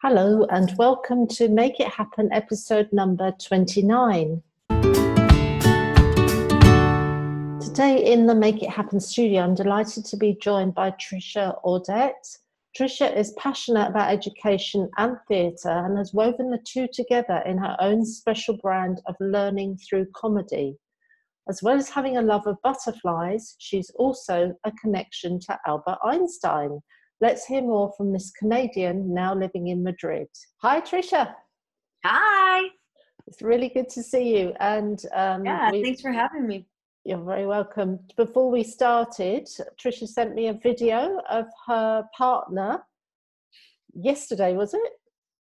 Hello, and welcome to Make It Happen episode number 29. Today in the Make It Happen studio, I'm delighted to be joined by Trisha Audette. Trisha is passionate about education and theatre and has woven the two together in her own special brand of learning through comedy. As well as having a love of butterflies, she's also a connection to Albert Einstein. Let's hear more from this Canadian now living in Madrid. Hi, Trisha. Hi. It's really good to see you. And um, yeah, thanks for having me. You're very welcome. Before we started, Trisha sent me a video of her partner yesterday, was it?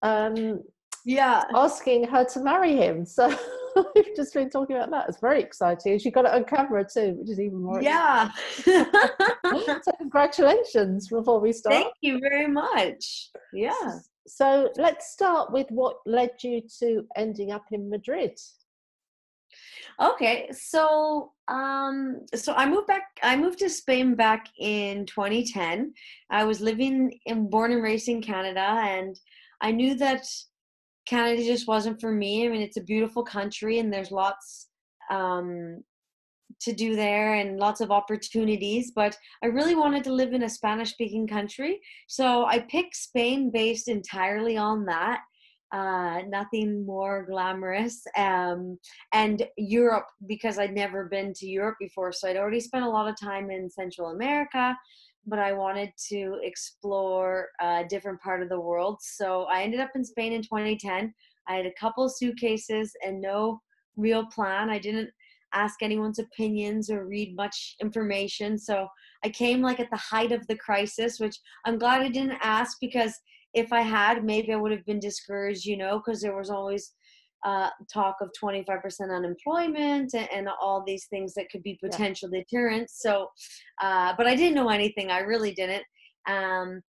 Um, yeah. Asking her to marry him. So we've just been talking about that. It's very exciting. And She got it on camera too, which is even more. Yeah. so congratulations before we start. Thank you very much. Yeah. So let's start with what led you to ending up in Madrid. Okay, so um, so I moved back. I moved to Spain back in 2010. I was living in, born and raised in Canada, and I knew that Canada just wasn't for me. I mean, it's a beautiful country, and there's lots um, to do there and lots of opportunities. But I really wanted to live in a Spanish-speaking country, so I picked Spain based entirely on that uh, nothing more glamorous. Um, and Europe, because I'd never been to Europe before, so I'd already spent a lot of time in Central America, but I wanted to explore a different part of the world. So I ended up in Spain in 2010. I had a couple suitcases and no real plan. I didn't ask anyone's opinions or read much information. So I came like at the height of the crisis, which I'm glad I didn't ask because if I had, maybe I would have been discouraged, you know, because there was always uh, talk of 25% unemployment and, and, all these things that could be potential yeah. deterrents. So, uh, but I didn't know anything. I really didn't. Um,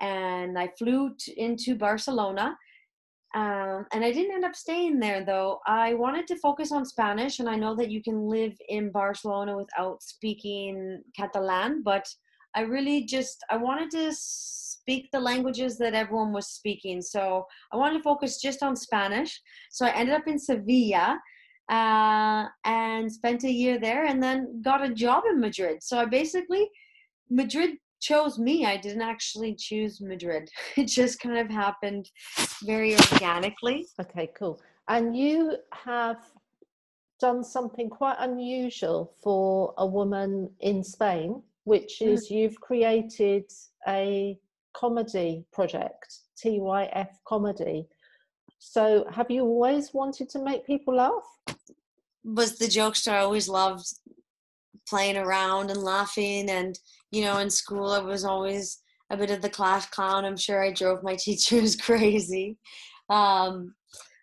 and I flew to, into Barcelona. Um, and I didn't end up staying there though. I wanted to focus on Spanish, and I know that you can live in Barcelona without speaking Catalan, but I really just I wanted to speak the languages that everyone was speaking. So I wanted to focus just on Spanish. So I ended up in Sevilla uh, and spent a year there and then got a job in Madrid. So I basically, Madrid chose me. I didn't actually choose Madrid. It just kind of happened very organically. Okay, cool. And you have done something quite unusual for a woman in Spain, which mm. is you've created a comedy project, TYF Comedy. So, have you always wanted to make people laugh? Was the jokester I always loved playing around and laughing, and you know, in school I was always a bit of the class clown. I'm sure I drove my teachers crazy. Um,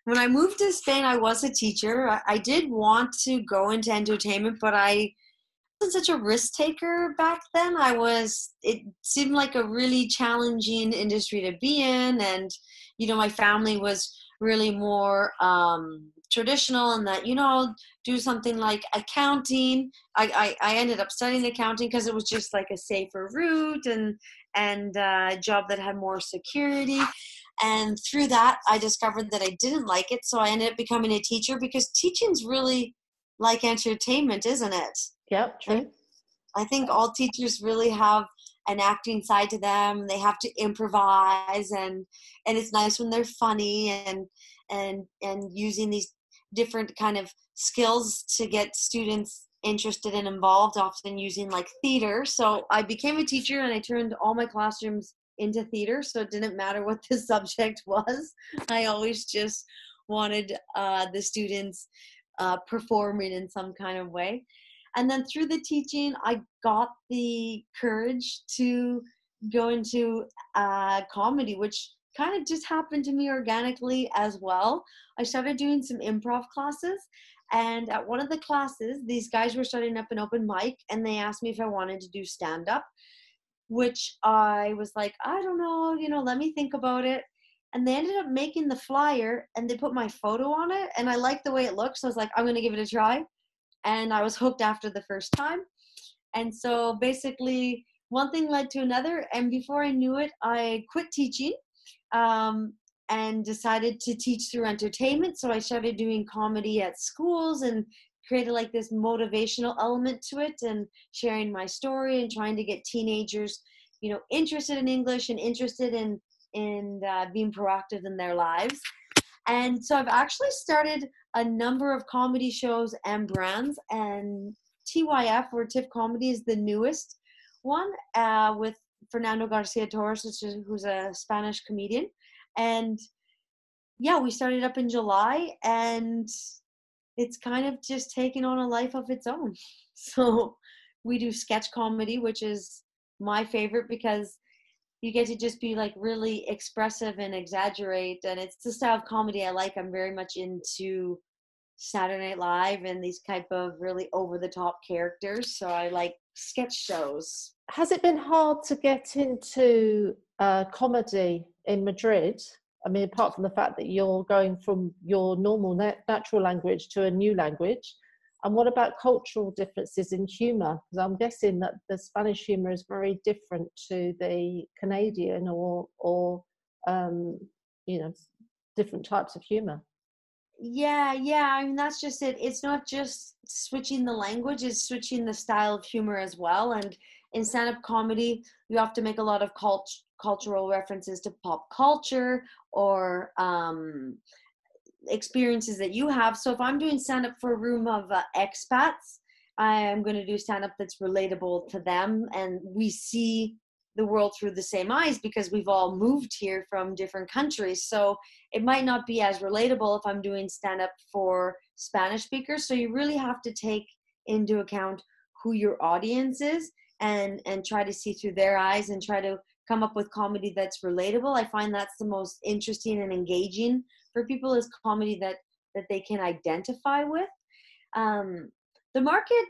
when I moved to Spain, I was a teacher. I, I did want to go into entertainment, but I such a risk taker back then. I was, it seemed like a really challenging industry to be in. And, you know, my family was really more um, traditional in that, you know, do something like accounting. I, I, I ended up studying accounting because it was just like a safer route and, and uh, a job that had more security. And through that, I discovered that I didn't like it. So I ended up becoming a teacher because teaching's really like entertainment, isn't it? Yep, true. I think all teachers really have an acting side to them. They have to improvise and and it's nice when they're funny and and and using these different kind of skills to get students interested and involved often using like theater so i became a teacher and i turned all my classrooms into theater so it didn't matter what the subject was i always just wanted uh, the students uh, performing in some kind of way and then through the teaching i got the courage to go into uh, comedy which kind of just happened to me organically as well. I started doing some improv classes and at one of the classes these guys were starting up an open mic and they asked me if i wanted to do stand up which i was like i don't know you know let me think about it. And they ended up making the flyer and they put my photo on it and i liked the way it looked so i was like i'm going to give it a try and I was hooked after the first time. And so basically, one thing led to another, and before I knew it, I quit teaching um, and decided to teach through entertainment. So I started doing comedy at schools and created like this motivational element to it and sharing my story and trying to get teenagers, you know, interested in English and interested in in uh, being proactive in their lives. And so I've actually started a number of comedy shows and brands, and TYF or TIFF Comedy is the newest one uh, with Fernando Garcia Torres, who's a Spanish comedian. And yeah, we started up in July and it's kind of just taken on a life of its own. So we do sketch comedy, which is my favorite because you get to just be like really expressive and exaggerate. And it's the style of comedy I like. I'm very much into Saturday Night Live and these type of really over the top characters. So I like sketch shows. Has it been hard to get into uh, comedy in Madrid? I mean, apart from the fact that you're going from your normal natural language to a new language, and what about cultural differences in humour? Because I'm guessing that the Spanish humour is very different to the Canadian or or um, you know different types of humour. Yeah, yeah. I mean, that's just it. It's not just switching the language; it's switching the style of humor as well. And in stand-up comedy, you have to make a lot of cult- cultural references to pop culture or um, experiences that you have. So if I'm doing stand up for a room of uh, expats, I am going to do stand up that's relatable to them, and we see the world through the same eyes because we've all moved here from different countries. So it might not be as relatable if I'm doing stand up for Spanish speakers. So you really have to take into account who your audience is and and try to see through their eyes and try to come up with comedy that's relatable. I find that's the most interesting and engaging for people is comedy that that they can identify with. Um, the market,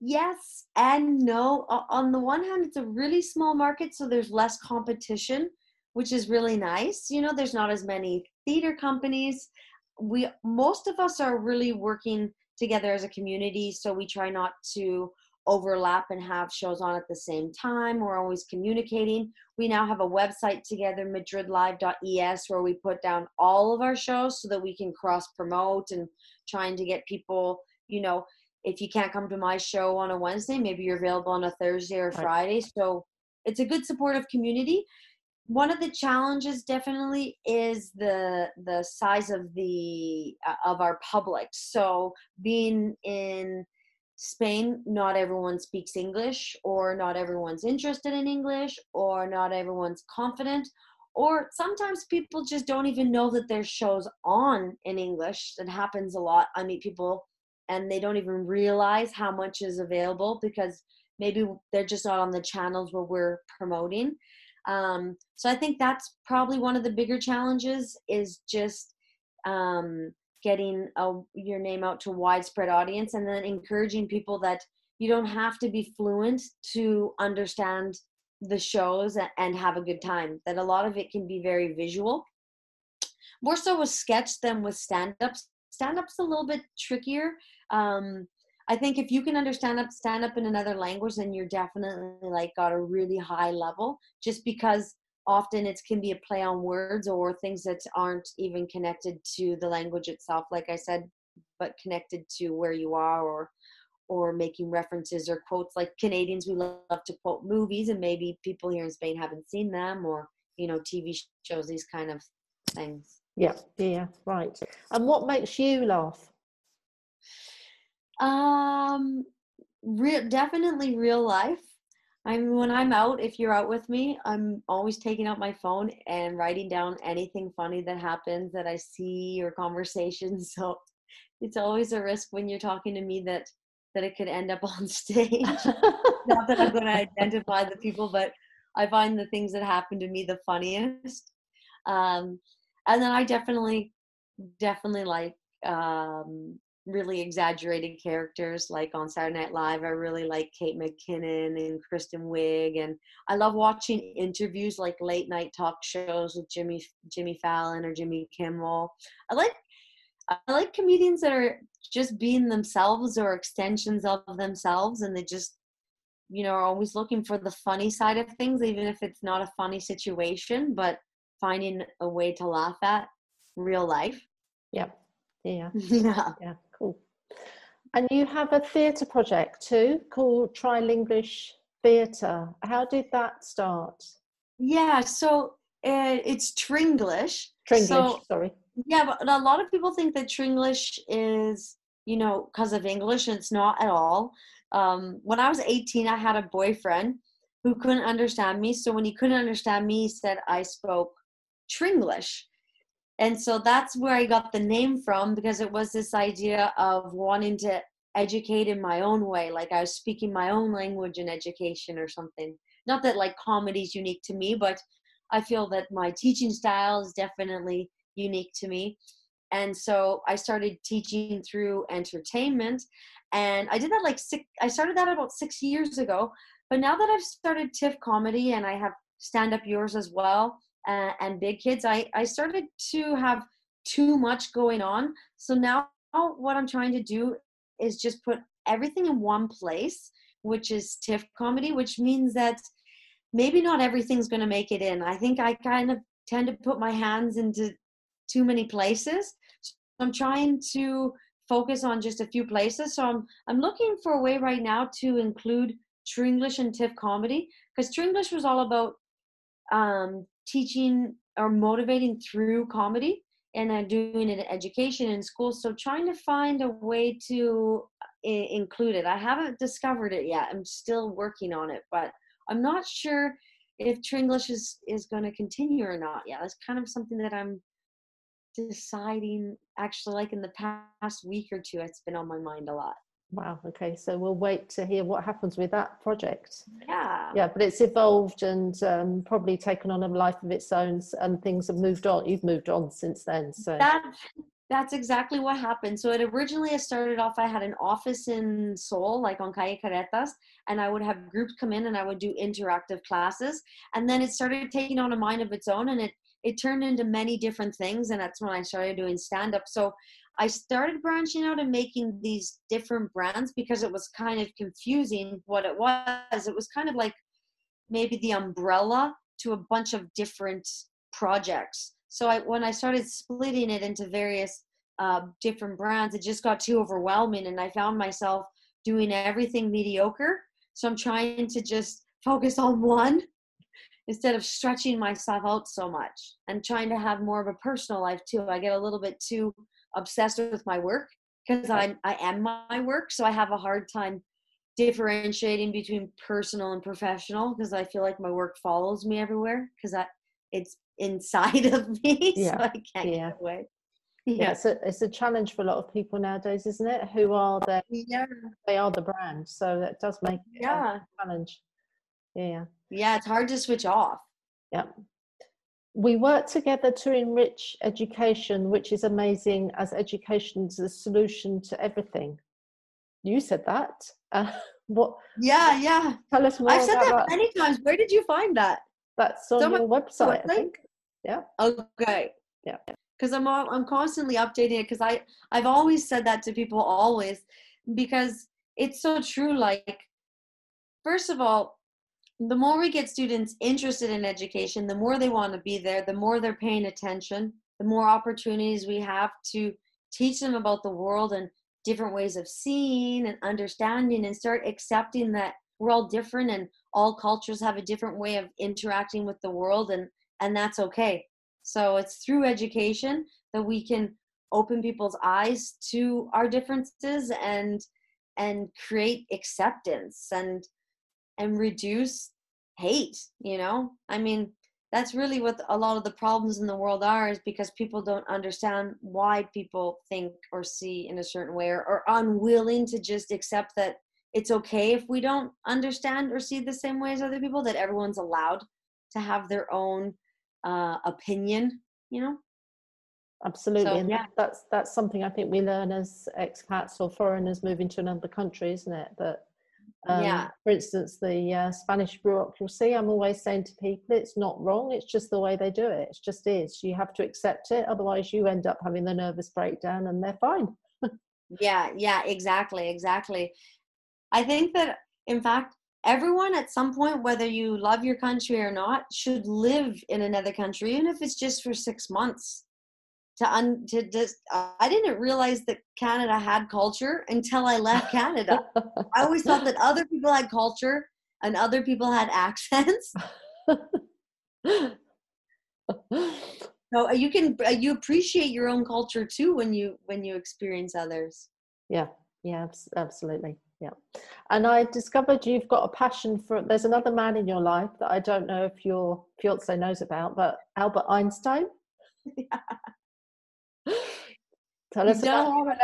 yes and no. On the one hand, it's a really small market, so there's less competition, which is really nice. You know, there's not as many theater companies. We most of us are really working together as a community, so we try not to overlap and have shows on at the same time. We're always communicating. We now have a website together, madridlive.es, where we put down all of our shows so that we can cross promote and trying to get people, you know, if you can't come to my show on a Wednesday, maybe you're available on a Thursday or Friday. So it's a good supportive community. One of the challenges definitely is the the size of the uh, of our public. So being in Spain, not everyone speaks English, or not everyone's interested in English, or not everyone's confident, or sometimes people just don't even know that there's shows on in English. That happens a lot. I meet people and they don't even realize how much is available because maybe they're just not on the channels where we're promoting. Um, so I think that's probably one of the bigger challenges is just um, getting a, your name out to widespread audience and then encouraging people that you don't have to be fluent to understand the shows and have a good time that a lot of it can be very visual. More so with sketch than with stand-ups. Stand-up's a little bit trickier. Um, i think if you can understand up stand up in another language then you're definitely like got a really high level just because often it can be a play on words or things that aren't even connected to the language itself like i said but connected to where you are or or making references or quotes. Like canadians we love to quote movies and maybe people here in spain haven't seen them or you know tv shows these kind of things. Yeah yeah right. And what makes you laugh? Um real definitely real life I mean, when I'm out, if you're out with me, I'm always taking out my phone and writing down anything funny that happens that I see or conversations. So it's always a risk when you're talking to me that that it could end up on stage. Not that I'm going to identify the people, but I find the things that happen to me the funniest. Um, and then I definitely, definitely like um, really exaggerated characters like on Saturday Night Live. I really like Kate McKinnon and Kristen Wiig and I love watching interviews like late night talk shows with Jimmy Jimmy Fallon or Jimmy Kimmel. I like I like comedians that are just being themselves or extensions of themselves and they just you know are always looking for the funny side of things even if it's not a funny situation but finding a way to laugh at real life. Yep. Yeah. yeah. Yeah. And you have a theatre project too called Trilinglish Theatre. How did that start? Yeah. So uh, it's Tringlish. Tringlish, So- sorry. Yeah, but a lot of people think that Tringlish is, you know, because of English, and it's not at all. Um, when I was 18, I had a boyfriend who couldn't understand me. So when he couldn't understand me, he said I spoke Tringlish. And so that's where I got the name from because it was this idea of wanting to educate in my own way, like I was speaking my own language in education or something. Not that like comedy is unique to me, but I feel that my teaching style is definitely unique to me. And so I started teaching through entertainment. And I did that like six, I started that about six years ago. But now that I've started TIFF comedy and I have stand up yours as well uh, and big kids, I, I started to have too much going on. So now what I'm trying to do is just put everything in one place, which is TIFF comedy, which means that maybe not everything's going to make it in. I think I kind of tend to put my hands into too many places. So I'm trying to focus on just a few places. So I'm I'm looking for a way right now to include Tringlish and TIFF comedy because Tringlish was all about um, teaching or motivating through comedy and uh, doing it in education in school. So trying to find a way to I- include it. I haven't discovered it yet. I'm still working on it, but I'm not sure if Tringlish is is going to continue or not. Yeah, that's kind of something that I'm deciding. Actually, like in the past week or two, it's been on my mind a lot. Wow. Okay. So we'll wait to hear what happens with that project. Yeah. Yeah, but it's evolved and um, probably taken on a life of its own, and things have moved on. You've moved on since then. So That that's exactly what happened. So it originally I started off. I had an office in Sol, like on Calle Carretas, and I would have groups come in and I would do interactive classes. And then it started taking on a mind of its own, and it it turned into many different things. And that's when I started doing stand up. So I started branching out and making these different brands because it was kind of confusing what it was. It was kind of like maybe the umbrella to a bunch of different projects. So I, when I started splitting it into various uh, different brands, it just got too overwhelming, and I found myself doing everything mediocre. So I'm trying to just focus on one instead of stretching myself out so much and trying to have more of a personal life too. I get a little bit too obsessed with my work because I I am my work, so I have a hard time differentiating between personal and professional because I feel like my work follows me everywhere because I it's inside of me, Yeah. so I can't Yeah. get away. yeah, Yeah, it's a, it's a challenge for a lot of people nowadays, isn't it? Who are their yeah, they are the brand, so that does make it a yeah, challenge. Yeah. yeah. It's hard to switch off. Yeah. We work together to enrich education, which is amazing as education is the solution to everything. You said that. Uh, what? Yeah, yeah. Tell us more I've said about that many times. Where did you find that? That's on Someone- your website, I think. Okay. Yeah. Because I'm I'm constantly updating it because I I've always said that to people always because it's so true. Like, first of all, the more we get students interested in education, the more they want to be there, the more they're paying attention, the more opportunities we have to teach them about the world and different ways of seeing and understanding and start accepting that we're all different and all cultures have a different way of interacting with the world and and that's okay. So it's through education that we can open people's eyes to our differences and and create acceptance and and reduce hate you know i mean that's really what a lot of the problems in the world are is because people don't understand why people think or see in a certain way or are unwilling to just accept that it's okay if we don't understand or see the same way as other people that everyone's allowed to have their own uh, opinion you know Absolutely, So, and yeah. that's that's something I think we learn as expats or foreigners moving to another country, isn't it? That, um, Yeah. for instance, the uh, Spanish bureaucracy. I'm always saying to people, it's not wrong. It's just the way they do it. It just is. You have to accept it. Otherwise, you end up having the nervous breakdown, and they're fine. yeah yeah exactly exactly i think that in fact everyone at some point, whether you love your country or not, should live in another country, even if it's just for six months. To un to just, I didn't realize that Canada had culture until I left Canada. I always thought that other people had culture and other people had accents. so uh, you can uh, you appreciate your own culture too when you when you experience others. Yeah, yeah, absolutely. Yeah. And I discovered you've got a passion for there's another man in your life that I don't know if your fiance knows about, but Albert Einstein. Yeah. Tell us about.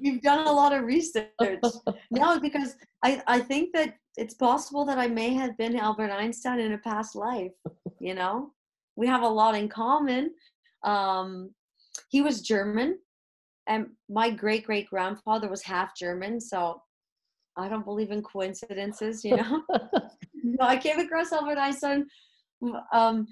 You've done a lot of research. no, because I, I think that it's possible that I may have been Albert Einstein in a past life, you know? We have a lot in common. Um, he was German and my great great grandfather was half German, so I don't believe in coincidences, you know. no, I came across Albert Einstein um,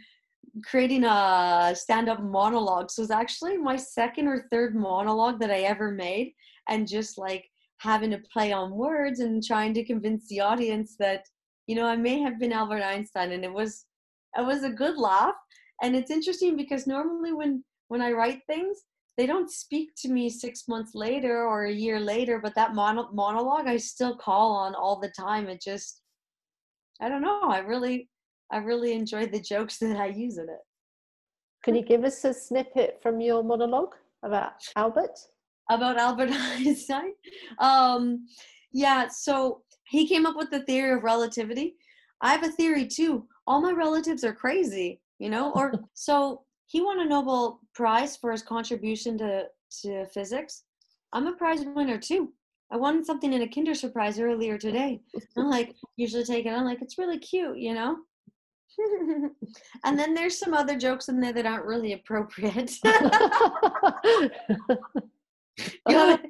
creating a stand-up monologue. So was actually my second or third monologue that I ever made, and just like having to play on words and trying to convince the audience that you know I may have been Albert Einstein, and it was it was a good laugh. And it's interesting because normally when when I write things, they don't speak to me six months later or a year later but that mono- monologue i still call on all the time it just i don't know i really i really enjoy the jokes that i use in it can you give us a snippet from your monologue about albert about albert einstein um yeah so he came up with the theory of relativity i have a theory too all my relatives are crazy you know or so he won a Nobel Prize for his contribution to, to physics. I'm a prize winner too. I won something in a Kinder Surprise earlier today. I'm like, usually take it. I'm like, it's really cute, you know? and then there's some other jokes in there that aren't really appropriate. you, gotta,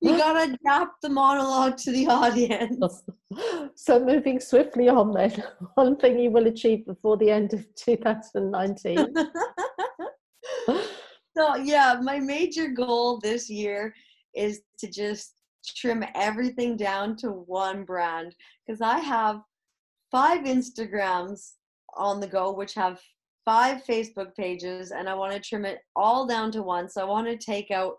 you gotta adapt the monologue to the audience. So moving swiftly on then, one thing you will achieve before the end of 2019. so yeah, my major goal this year is to just trim everything down to one brand because I have five Instagrams on the go, which have five Facebook pages, and I want to trim it all down to one. So I want to take out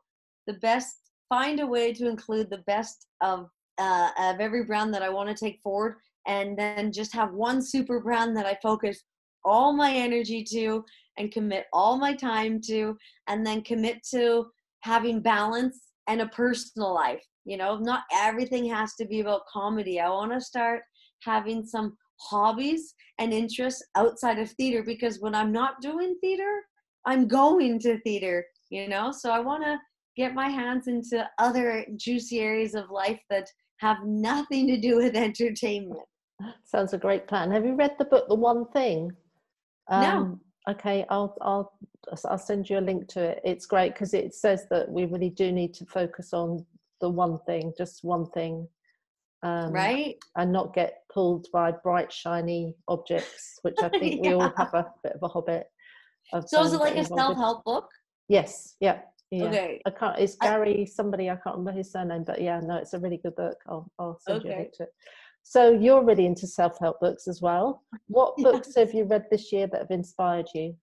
the best, find a way to include the best of uh, of every brand that I want to take forward, and then just have one super brand that I focus all my energy to and commit all my time to, and then commit to having balance and a personal life. You know, not everything has to be about comedy. I want to start having some hobbies and interests outside of theater because when I'm not doing theater, I'm going to theater, you know? So I want to get my hands into other juicy areas of life that have nothing to do with entertainment. Sounds a great plan. Have you read the book The One Thing? Um, no. Okay, I'll I'll I'll send you a link to it. It's great because it says that we really do need to focus on the one thing, just one thing, um, right? And not get pulled by bright shiny objects, which I think yeah. we all have a bit of a habit. Of so is it like a self-help book? Yes. Yeah. Yeah. Okay. I can't. It's Gary. I, somebody I can't remember his surname, but yeah, no, it's a really good book. I'll I'll send okay. you a link to it. So you're really into self help books as well. What books have you read this year that have inspired you?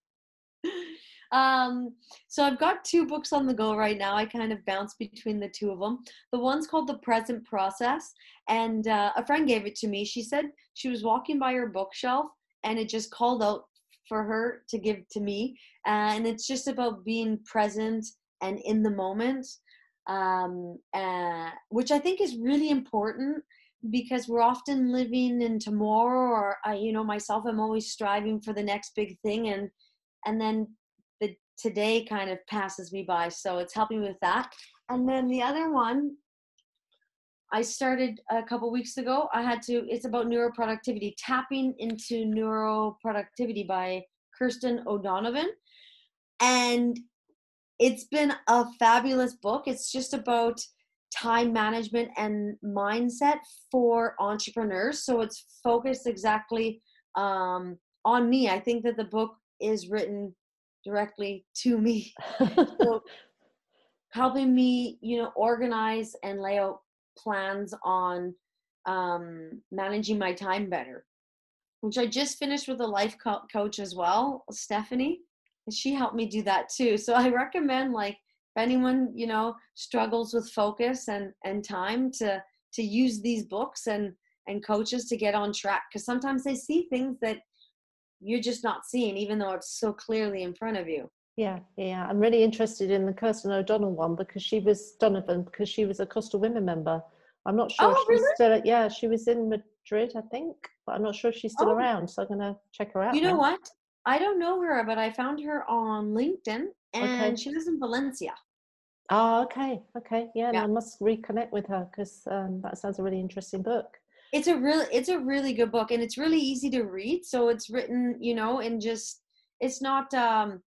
Um, so I've got two books on the go right now. I kind of bounce between the two of them. The one's called The Presence Process, and uh, a friend gave it to me. She said she was walking by her bookshelf and it just called out for her to give to me. Uh, and it's just about being present and in the moment, um, uh, which I think is really important because we're often living in tomorrow or I, you know myself i'm always striving for the next big thing and and then the today kind of passes me by so it's helping me with that and then the other one i started a couple weeks ago i had to it's about neuroproductivity tapping into neuroproductivity by kirsten o'donovan and it's been a fabulous book. It's just about time management and mindset for entrepreneurs. So it's focused exactly um, on me. I think that the book is written directly to me. so helping me, you know, organize and lay out plans on um, managing my time better, which I just finished with a life co- coach as well, Stephanie. And she helped me do that too. So I recommend like if anyone, you know, struggles with focus and, and time to to use these books and and coaches to get on track because sometimes they see things that you're just not seeing even though it's so clearly in front of you yeah yeah i'm really interested in the kirsten o'donnell one because she was donovan because she was a Costa Women member i'm not sure oh, she's really? still yeah she was in madrid i think but i'm not sure she's still oh. around so i'm gonna check her out you know now. what i don't know her but i found her on linkedin and Okay. she lives in valencia oh okay okay yeah, Yeah. I must reconnect with her because um, that sounds a really interesting book it's a really it's a really good book and it's really easy to read so it's written you know and just it's not um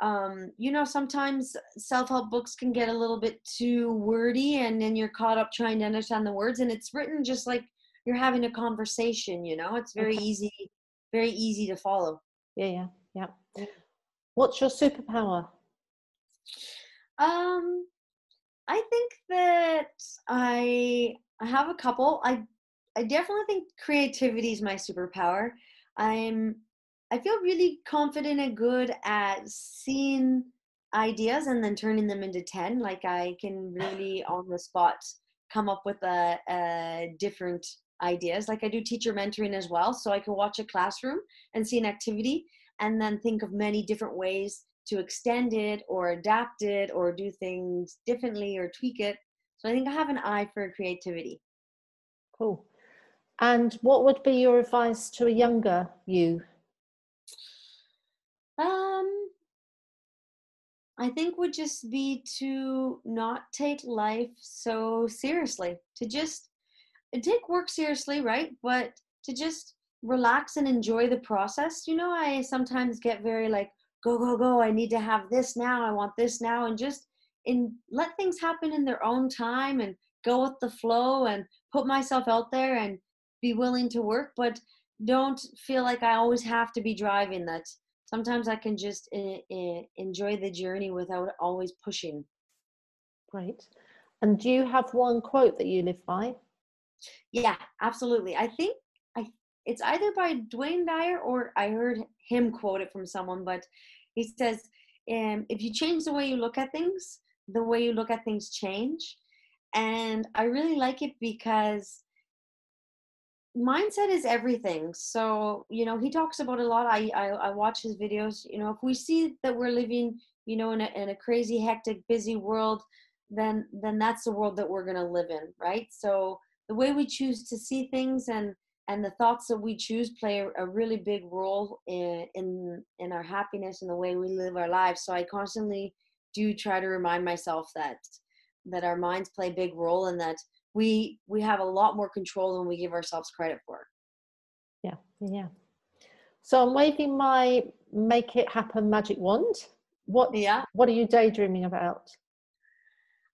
um you know sometimes self-help books can get a little bit too wordy and then you're caught up trying to understand the words and it's written just like you're having a conversation you know it's very Okay. easy very easy to follow yeah yeah yeah Yeah. what's your superpower Um, I think that I I have a couple. I I definitely think creativity is my superpower. I'm I feel really confident and good at seeing ideas and then turning them into 10 like i can really on the spot come up with a, a different ideas like i do teacher mentoring as well so i can watch a classroom and see an activity and then think of many different ways to extend it or adapt it or do things differently or tweak it. So I think I have an eye for creativity. cool and what would be your advice to a younger you Um, I think would just be to not take life so seriously, to just take work seriously, right? But to just relax and enjoy the process. You know, I sometimes get very like, go, go, go. I need to have this now. I want this now. And just in let things happen in their own time and go with the flow and put myself out there and be willing to work. But don't feel like I always have to be driving that. Sometimes I can just eh, eh, enjoy the journey without always pushing. great and do you have one quote that you live by Yeah, absolutely. I think I it's either by Wayne Dyer or I heard him quote it from someone, but he says, um, if you change the way you look at things, the way you look at things change. And I really like it because mindset is everything. So, you know, he talks about a lot. I, I, I watch his videos. You know, if we see that we're living, you know, in a, in a crazy, hectic, busy world, then then that's the world that we're going to live in, right? So the way we choose to see things and and the thoughts that we choose play a, a really big role in, in in our happiness and the way we live our lives. So I constantly do try to remind myself that that our minds play a big role and that we we have a lot more control than we give ourselves credit for. Yeah, yeah. So I'm waving my make it happen magic wand. What Yeah. what are you daydreaming about?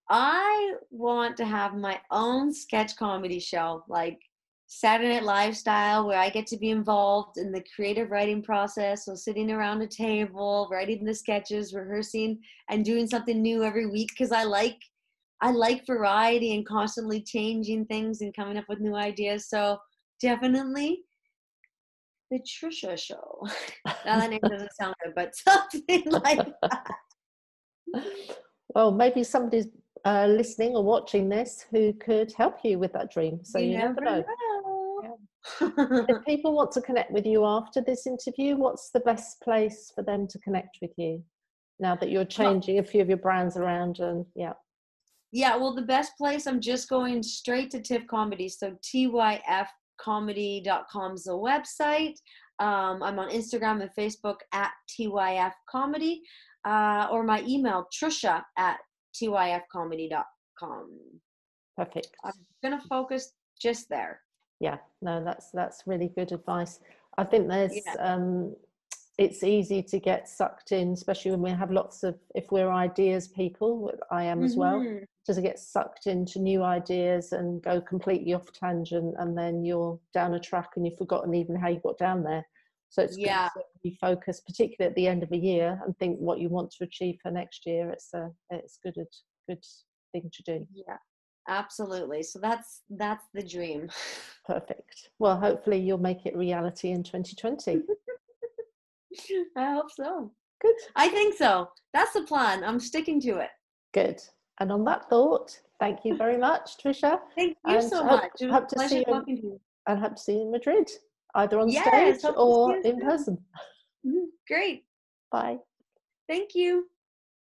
I want to have my own sketch comedy show, like Saturday Night Live style, where I get to be involved in the creative writing process. So sitting around a table, writing the sketches, rehearsing, and doing something new every week because I like I like variety and constantly changing things and coming up with new ideas. So definitely the Trisha show. now that name doesn't sound good, but something like that. Well, maybe somebody's uh, listening or watching this who could help you with that dream. So you, never know. know. If people want to connect with you after this interview, what's the best place for them to connect with you? Now that you're changing a few of your brands around, and yeah, Yeah, well, the best place, I'm just going straight to TIFF Comedy. So tyfcomedy.com is the website. Um, I'm on Instagram and Facebook at TYF Comedy, uh, or my email, trisha at tyfcomedy.com. perfect. I'm going to focus just there. yeah no that's that's really good advice i think there's Yeah. um it's easy to get sucked in especially when we have lots of if we're ideas people i am as well just to get sucked into new ideas and go completely off tangent and then you're down a track and you've forgotten even how you got down there so it's Yeah. good to be focused particularly at the end of a year and think what you want to achieve for next year it's a it's good good thing to do Yeah. absolutely so that's that's the dream Perfect. Well, hopefully you'll make it reality in 2020. i hope so Good. i think so that's the plan i'm sticking to it Good. And on that thought, thank you very much, Trisha, thank you And so hope- much it hope to see you talking to you and hope to see you in Madrid, either on Yes, stage hope to see or in person. Mhm. great Bye. thank you